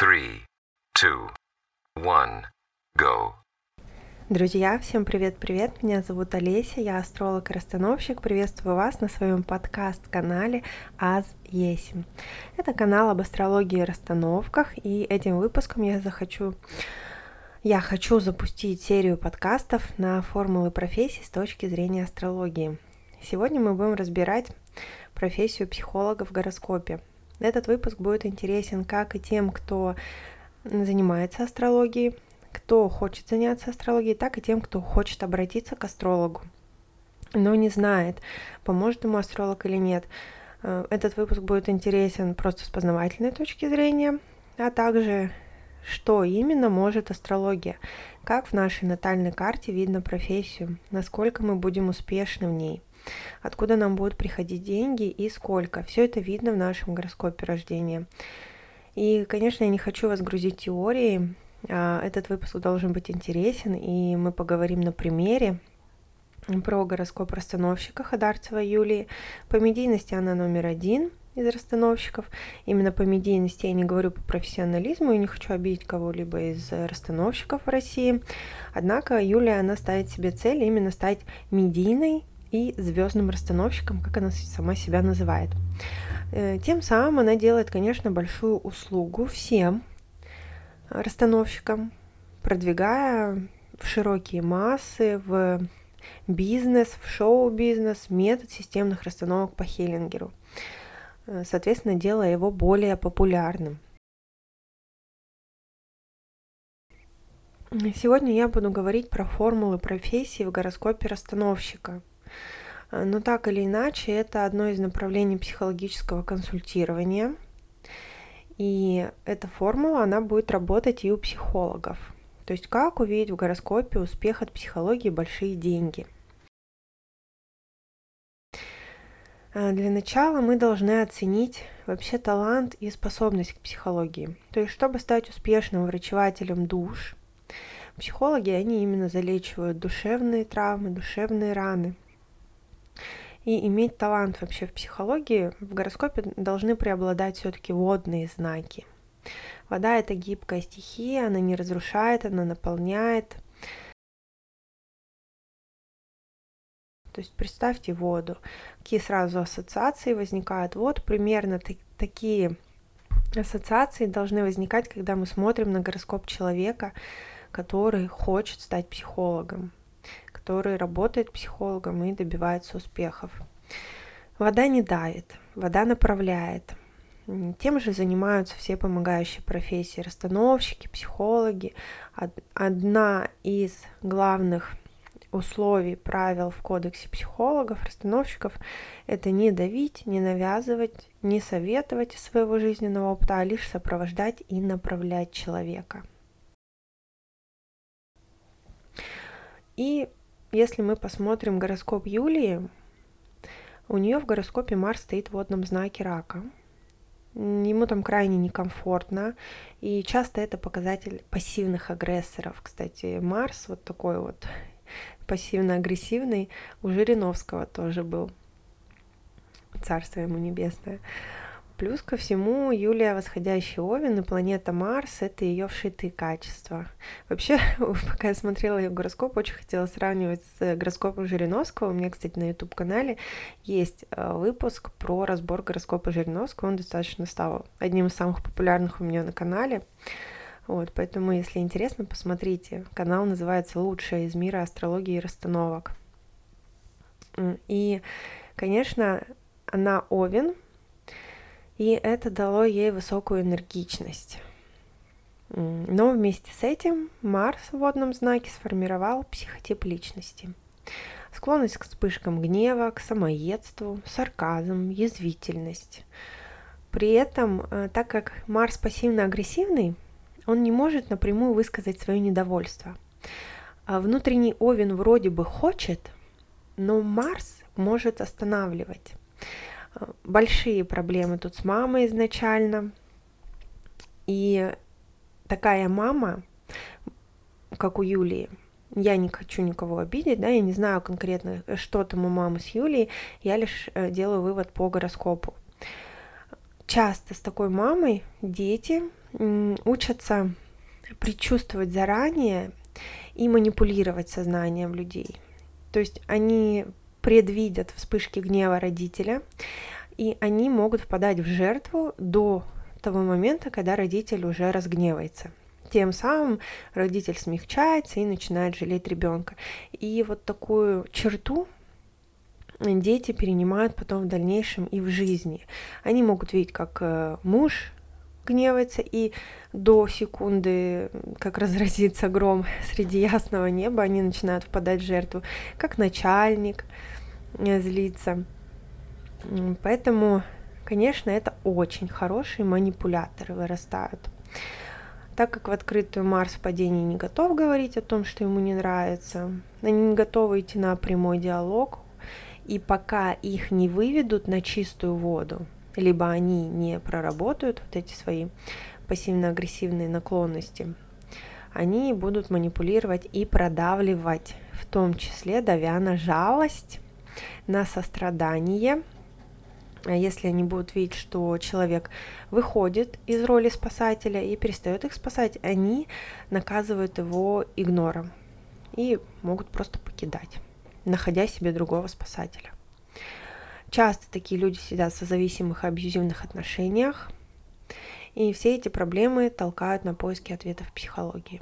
three, two, one, go. Друзья, всем привет-привет! Меня зовут Олеся, я астролог и расстановщик. Приветствую вас на своем подкаст-канале Аз Есим. Это канал об астрологии и расстановках, и этим выпуском я захочу я хочу запустить серию подкастов на формулы профессий с точки зрения астрологии. Сегодня мы будем разбирать профессию психолога в гороскопе. Этот выпуск будет интересен как и тем, кто занимается астрологией, кто хочет заняться астрологией, так и тем, кто хочет обратиться к астрологу, но не знает, поможет ему астролог или нет. Э, этот выпуск будет интересен просто с познавательной точки зрения, а также что именно может астрология, как в нашей натальной карте видно профессию, насколько мы будем успешны в ней, откуда нам будут приходить деньги и сколько. Все это видно в нашем гороскопе рождения. И, конечно, я не хочу вас грузить теорией, а, этот выпуск должен быть интересен, и мы поговорим на примере про гороскоп расстановщика Хадарцева Юлии. По медийности она номер один из расстановщиков. Именно по медийности я не говорю по профессионализму и не хочу обидеть кого-либо из расстановщиков в России. Однако Юлия, она ставит себе цель именно стать медийной и звездным расстановщиком, как она сама себя называет. Э, тем самым она делает, конечно, большую услугу всем расстановщикам, продвигая в широкие массы, в бизнес, в шоу-бизнес метод системных расстановок по Хеллингеру, э, соответственно, делая его более популярным. Сегодня я буду говорить про формулы профессии в гороскопе расстановщика. Э, но так или иначе, это одно из направлений психологического консультирования – и эта формула, она будет работать и у психологов. То есть как увидеть в гороскопе успех от психологии большие деньги. А, для начала мы должны оценить вообще талант и способность к психологии. То есть, чтобы стать успешным врачевателем душ, психологи, они именно залечивают душевные травмы, душевные раны – и иметь талант вообще в психологии, в гороскопе должны преобладать все-таки водные знаки. Вода это гибкая стихия, она не разрушает, она наполняет. То есть представьте воду. Какие сразу ассоциации возникают? Вот примерно такие ассоциации должны возникать, когда мы смотрим на гороскоп человека, который хочет стать психологом который работает психологом и добивается успехов. Вода не дает, вода направляет. Тем же занимаются все помогающие профессии, расстановщики, психологи. Одна из главных условий, правил в кодексе психологов, расстановщиков – это не давить, не навязывать, не советовать из своего жизненного опыта, а лишь сопровождать и направлять человека. И если мы посмотрим гороскоп Юлии, у нее в гороскопе Марс стоит в водном знаке рака. Ему там крайне некомфортно, и часто это показатель пассивных агрессоров. Кстати, Марс вот такой вот пассивно-агрессивный у Жириновского тоже был. Царство ему небесное. Плюс ко всему, Юлия восходящий Овен и планета Марс — это ее вшитые качества. Вообще, пока я смотрела ее гороскоп, очень хотела сравнивать с гороскопом Жириновского. У меня, кстати, на YouTube-канале есть э, выпуск про разбор гороскопа Жириновского. Он достаточно стал одним из самых популярных у меня на канале. Вот, поэтому, если интересно, посмотрите. Канал называется «Лучшая из мира астрологии и расстановок». И, конечно, она Овен — и это дало ей высокую энергичность. Но вместе с этим Марс в водном знаке сформировал психотип личности. Склонность к вспышкам гнева, к самоедству, сарказм, язвительность. При этом, э, так как Марс пассивно-агрессивный, он не может напрямую высказать свое недовольство. А внутренний Овен вроде бы хочет, но Марс может останавливать большие проблемы тут с мамой изначально. И такая мама, как у Юлии, я не хочу никого обидеть, да, я не знаю конкретно, что там у мамы с Юлией, я лишь э, делаю вывод по гороскопу. Часто с такой мамой дети учатся предчувствовать заранее и манипулировать сознанием людей. То есть они предвидят вспышки гнева родителя, и они могут впадать в жертву до того момента, когда родитель уже разгневается. Тем самым родитель смягчается и начинает жалеть ребенка. И вот такую черту дети перенимают потом в дальнейшем и в жизни. Они могут видеть, как э, муж гневается, и до секунды, как разразится гром среди ясного неба, они начинают впадать в жертву, как начальник э, злится. Поэтому, конечно, это очень хорошие манипуляторы вырастают. Так как в открытую Марс в падении не готов говорить о том, что ему не нравится, они не готовы идти на прямой диалог, и пока их не выведут на чистую воду, либо они не проработают вот эти свои пассивно-агрессивные наклонности, они будут манипулировать и продавливать, в том числе давя на жалость, на сострадание, а если они будут видеть, что человек выходит из роли спасателя и перестает их спасать, они наказывают его игнором и могут просто покидать, находя себе другого спасателя. Часто такие люди сидят в созависимых абьюзивных отношениях, и все эти проблемы толкают на поиски ответов в психологии.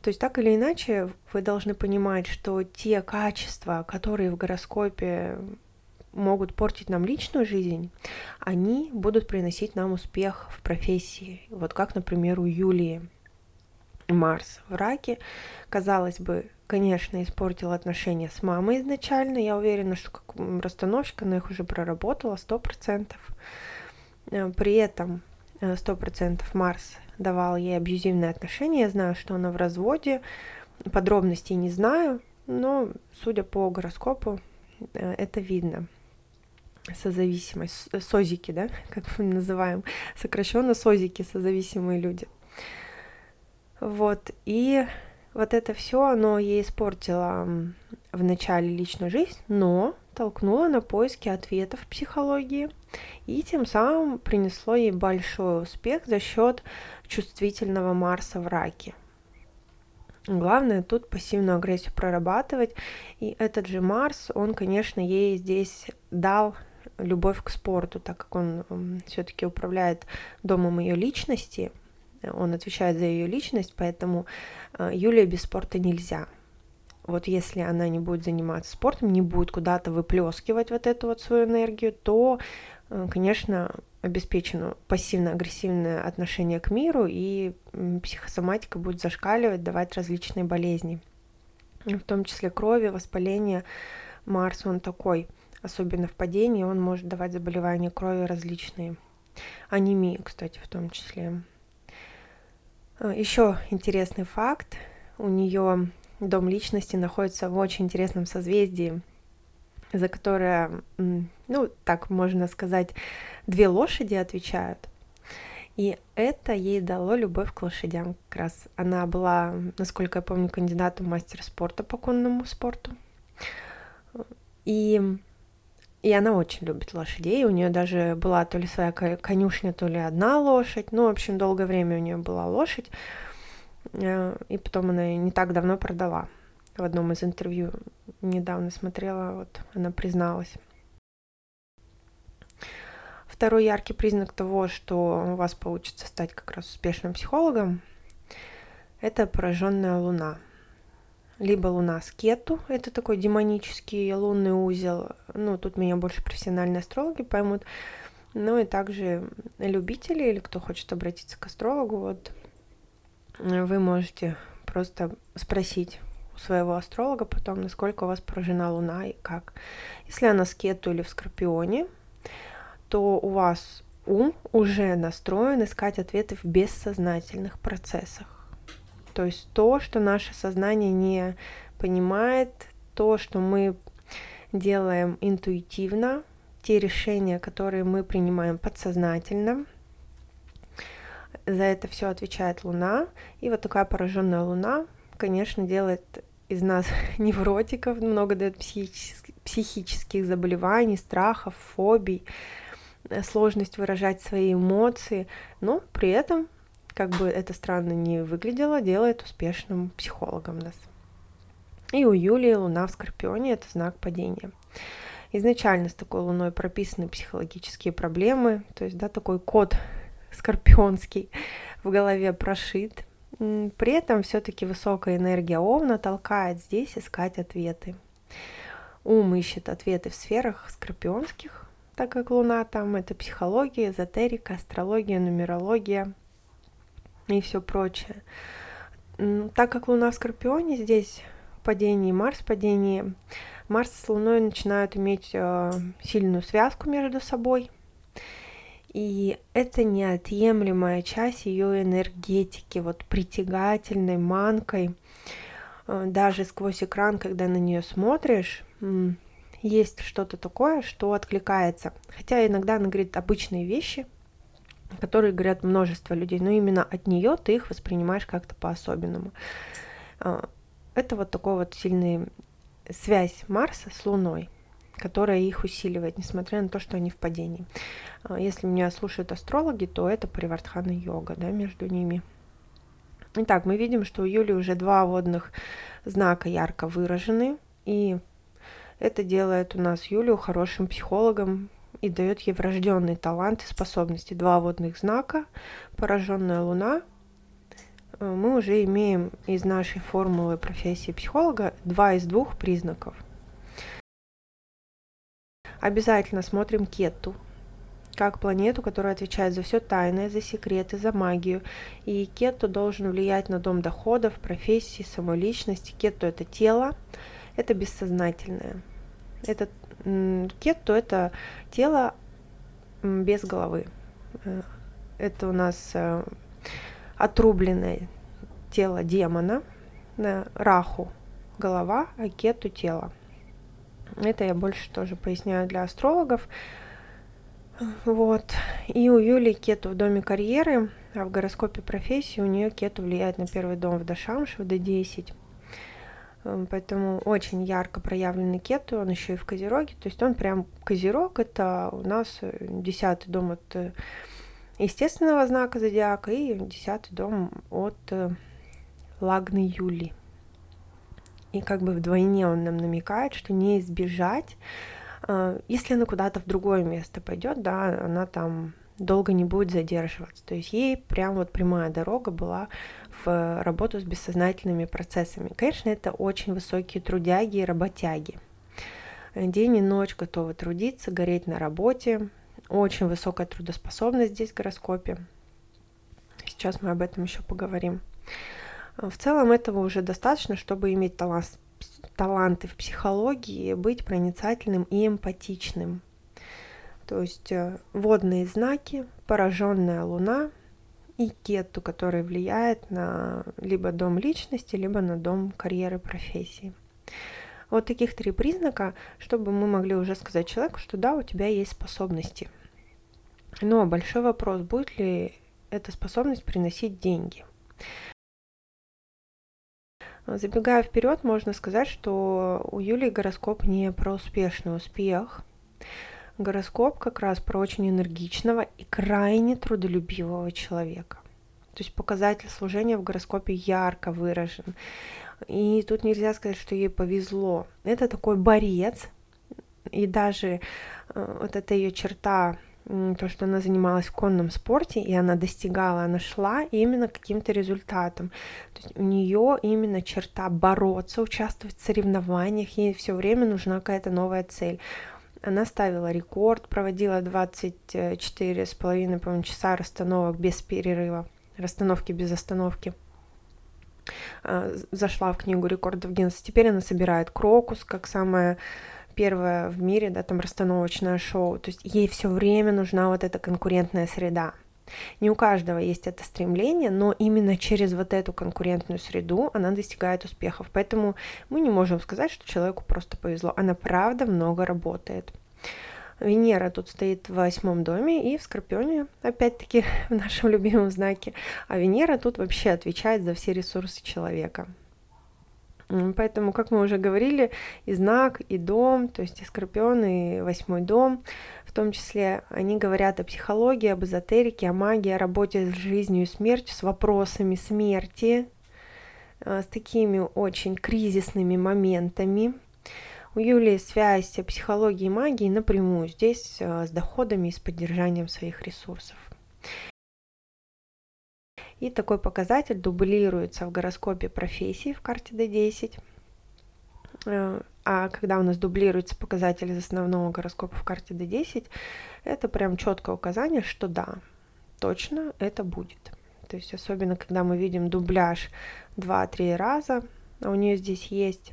То есть так или иначе вы должны понимать, что те качества, которые в гороскопе могут портить нам личную жизнь, они будут приносить нам успех в профессии. Вот как, например, у Юлии Марс в раке, казалось бы, конечно, испортил отношения с мамой изначально. Я уверена, что как расстановщик она их уже проработала сто процентов. Э, при этом э, сто процентов Марс давал ей абьюзивные отношения. Я знаю, что она в разводе. Подробностей не знаю, но, судя по гороскопу, э, это видно. Созависимость, созики, да, как мы называем, сокращенно созики, созависимые люди. Вот, и вот это все, оно ей испортило в начале личную жизнь, но толкнуло на поиски ответов в психологии и тем самым принесло ей большой успех за счет чувствительного Марса в раке. Главное тут пассивную агрессию прорабатывать. И этот же Марс, он, конечно, ей здесь дал любовь к спорту, так как он все-таки управляет домом ее личности, он отвечает за ее личность, поэтому э, Юлия без спорта нельзя. Вот если она не будет заниматься спортом, не будет куда-то выплескивать вот эту вот свою энергию, то, э, конечно, обеспечено пассивно-агрессивное отношение к миру, и психосоматика будет зашкаливать, давать различные болезни, в том числе крови, воспаление. Марс, он такой, особенно в падении, он может давать заболевания крови различные. Анемию, кстати, в том числе. А, Еще интересный факт. У нее дом личности находится в очень интересном созвездии, за которое, ну, так можно сказать, две лошади отвечают. И это ей дало любовь к лошадям как раз. Она была, насколько я помню, кандидатом мастер спорта по конному спорту. И и она очень любит лошадей. У нее даже была то ли своя конюшня, то ли одна лошадь. Ну, в общем, долгое время у нее была лошадь. Э, и потом она ее не так давно продала. В одном из интервью недавно смотрела, вот она призналась. Второй яркий признак того, что у вас получится стать как раз успешным психологом, это пораженная луна – либо луна с кету, это такой демонический лунный узел, ну, тут меня больше профессиональные астрологи поймут, ну и также любители или кто хочет обратиться к астрологу, вот вы можете просто спросить у своего астролога потом, насколько у вас поражена Луна и как. Если она с кету или в Скорпионе, то у вас ум уже настроен искать ответы в бессознательных процессах. То есть то, что наше сознание не понимает, то, что мы делаем интуитивно, те решения, которые мы принимаем подсознательно. За это все отвечает Луна. И вот такая пораженная Луна, конечно, делает из нас невротиков, много дает психических, психических заболеваний, страхов, фобий. э, сложность выражать свои эмоции, но при этом, как бы это странно не выглядело, делает успешным психологом нас. И у Юлии Луна в Скорпионе – это знак падения. Изначально с такой Луной прописаны психологические проблемы, то есть, да, такой код скорпионский в голове прошит. При этом все-таки высокая энергия Овна толкает здесь искать ответы. Ум ищет ответы в сферах скорпионских, так как Луна там это психология, эзотерика, астрология, нумерология и все прочее. Так как Луна в Скорпионе, здесь падении, Марс падении, Марс с Луной начинают иметь э, сильную связку между собой. И это неотъемлемая часть ее энергетики, вот притягательной, манкой. Э, даже сквозь экран, когда на нее смотришь, есть что-то такое, что откликается. Хотя иногда она говорит обычные вещи, которые говорят множество людей, но именно от нее ты их воспринимаешь как-то по-особенному. Э, это вот такой вот сильный связь Марса с Луной, которая их усиливает, несмотря на то, что они в падении. А, если меня слушают астрологи, то это Паривардхана йога, да, между ними. Итак, мы видим, что у Юли уже два водных знака ярко выражены, и это делает у нас Юлию хорошим психологом и дает ей врожденный талант и способности. Два водных знака, пораженная Луна Э, мы уже имеем из нашей формулы профессии психолога два из двух признаков. Обязательно смотрим кету, как планету, которая отвечает за все тайное, за секреты, за магию. И кету должен влиять на дом доходов, профессии, самоличности. Кету это тело, это бессознательное. Это кету это тело без головы. Э, это у нас э, отрубленное тело демона, раху голова, а кету тело. Это я больше тоже поясняю для астрологов. Вот. И у Юли кету в доме карьеры, а в гороскопе профессии у нее кету влияет на первый дом в Дашамш, в D10. Эм, поэтому очень ярко проявленный кету, он еще и в Козероге. То есть он прям Козерог, это у нас э, десятый дом от э, естественного знака зодиака и десятый дом от э, Лагны Юли. И как бы вдвойне он нам намекает, что не избежать, э, если она куда-то в другое место пойдет, да, она там долго не будет задерживаться. То есть ей прям вот прямая дорога была в работу с бессознательными процессами. Конечно, это очень высокие трудяги и работяги. День и ночь готовы трудиться, гореть на работе, очень высокая трудоспособность здесь в гороскопе. Сейчас мы об этом еще поговорим. В целом этого уже достаточно, чтобы иметь талант, таланты в психологии, быть проницательным и эмпатичным. То есть э, водные знаки, пораженная луна и кету, который влияет на либо дом личности, либо на дом карьеры, профессии. Вот таких три признака, чтобы мы могли уже сказать человеку, что да, у тебя есть способности – но большой вопрос, будет ли эта способность приносить деньги. Забегая вперед, можно сказать, что у Юлии гороскоп не про успешный успех. Гороскоп как раз про очень энергичного и крайне трудолюбивого человека. То есть показатель служения в гороскопе ярко выражен. И тут нельзя сказать, что ей повезло. Это такой борец. И даже э, вот эта ее черта то, что она занималась в конном спорте, и она достигала, она шла именно каким-то результатам. То есть у нее именно черта бороться, участвовать в соревнованиях, ей все время нужна какая-то новая цель. Она ставила рекорд, проводила 24 с половиной, по часа расстановок без перерыва, расстановки без остановки а, зашла в книгу рекордов Гиннесса. Теперь она собирает крокус как самая первое в мире, да, там расстановочное шоу. То есть ей все время нужна вот эта конкурентная среда. Не у каждого есть это стремление, но именно через вот эту конкурентную среду она достигает успехов. Поэтому мы не можем сказать, что человеку просто повезло. Она правда много работает. Венера тут стоит в восьмом доме и в Скорпионе, опять-таки в нашем любимом знаке. А Венера тут вообще отвечает за все ресурсы человека. Поэтому, как мы уже говорили, и знак, и дом, то есть и скорпион, и восьмой дом, в том числе они говорят о психологии, об эзотерике, о магии, о работе с жизнью и смертью, с вопросами смерти, э, с такими очень кризисными моментами. У Юлии связь психологии и магии напрямую здесь э, с доходами и с поддержанием своих ресурсов. И такой показатель дублируется в гороскопе профессии в карте D10. Э, а когда у нас дублируется показатель из основного гороскопа в карте D10, это прям четкое указание, что да, точно это будет. То есть особенно, когда мы видим дубляж 2-3 раза, а у нее здесь есть.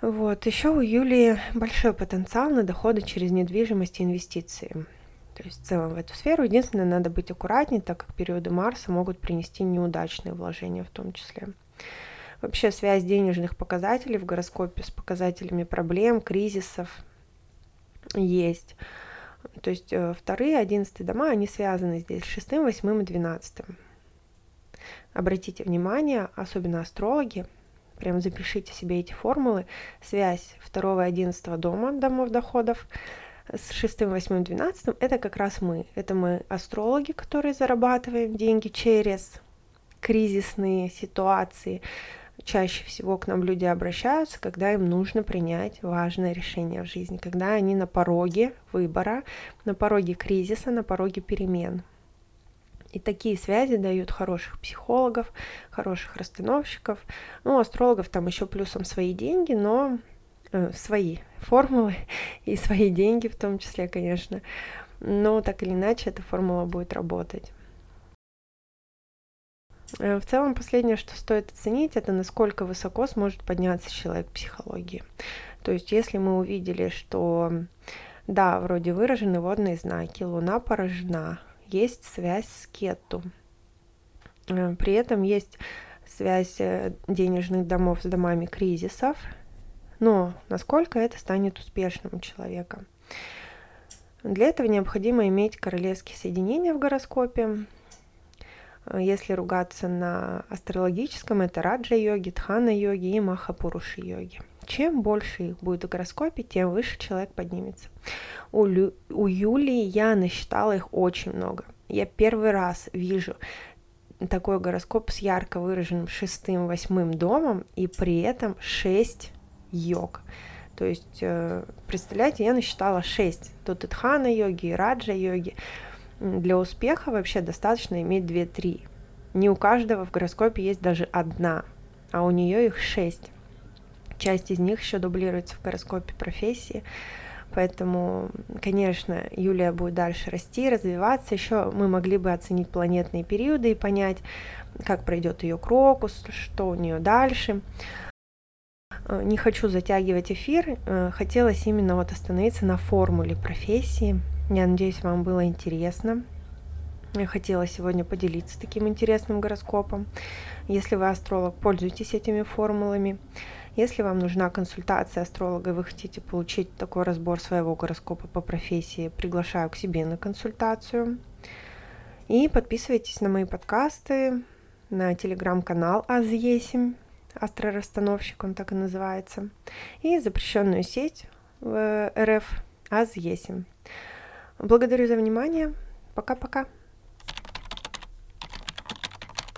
Вот, еще у Юлии большой потенциал на доходы через недвижимость и инвестиции. То есть в целом в эту сферу. Единственное, надо быть аккуратнее, так как периоды Марса могут принести неудачные вложения в том числе. Вообще связь денежных показателей в гороскопе с показателями проблем, кризисов есть. То есть э, вторые, одиннадцатые дома, они связаны здесь с шестым, восьмым и двенадцатым. Обратите внимание, особенно астрологи, прям запишите себе эти формулы, связь второго и одиннадцатого дома, домов доходов, с шестым, восьмым, двенадцатым, это как раз мы. Это мы астрологи, которые зарабатываем деньги через кризисные ситуации. Чаще всего к нам люди обращаются, когда им нужно принять важное решение в жизни, когда они на пороге выбора, на пороге кризиса, на пороге перемен. И такие связи дают хороших психологов, хороших расстановщиков. Ну, астрологов там еще плюсом свои деньги, но свои формулы и свои деньги в том числе, конечно. Но так или иначе эта формула будет работать. Э, в целом, последнее, что стоит оценить, это насколько высоко сможет подняться человек в психологии. То есть, если мы увидели, что да, вроде выражены водные знаки, Луна поражена, есть связь с Кету, э, при этом есть связь денежных домов с домами кризисов, но насколько это станет успешным у человека? Для этого необходимо иметь королевские соединения в гороскопе. Если ругаться на астрологическом, это раджа-йоги, тхана-йоги и махапуруши-йоги. Чем больше их будет в гороскопе, тем выше человек поднимется. У, Лю... у Юлии я насчитала их очень много. Я первый раз вижу такой гороскоп с ярко выраженным шестым, восьмым домом, и при этом шесть йог. То есть, э, представляете, я насчитала 6. Тут и тхана йоги, и раджа йоги. Для успеха вообще достаточно иметь 2-3. Не у каждого в гороскопе есть даже одна, а у нее их 6. Часть из них еще дублируется в гороскопе профессии. Поэтому, конечно, Юлия будет дальше расти, развиваться. Еще мы могли бы оценить планетные периоды и понять, как пройдет ее крокус, что у нее дальше. Э, не хочу затягивать эфир, э, хотелось именно вот остановиться на формуле профессии. Я надеюсь, вам было интересно. Я хотела сегодня поделиться таким интересным гороскопом. Если вы астролог, пользуйтесь этими формулами. Если вам нужна консультация астролога, и вы хотите получить такой разбор своего гороскопа по профессии, приглашаю к себе на консультацию. И подписывайтесь на мои подкасты, на телеграм-канал АЗЕСИМ астрорасстановщик, он так и называется, и запрещенную сеть в РФ АЗЕСИМ. Благодарю за внимание. Пока-пока.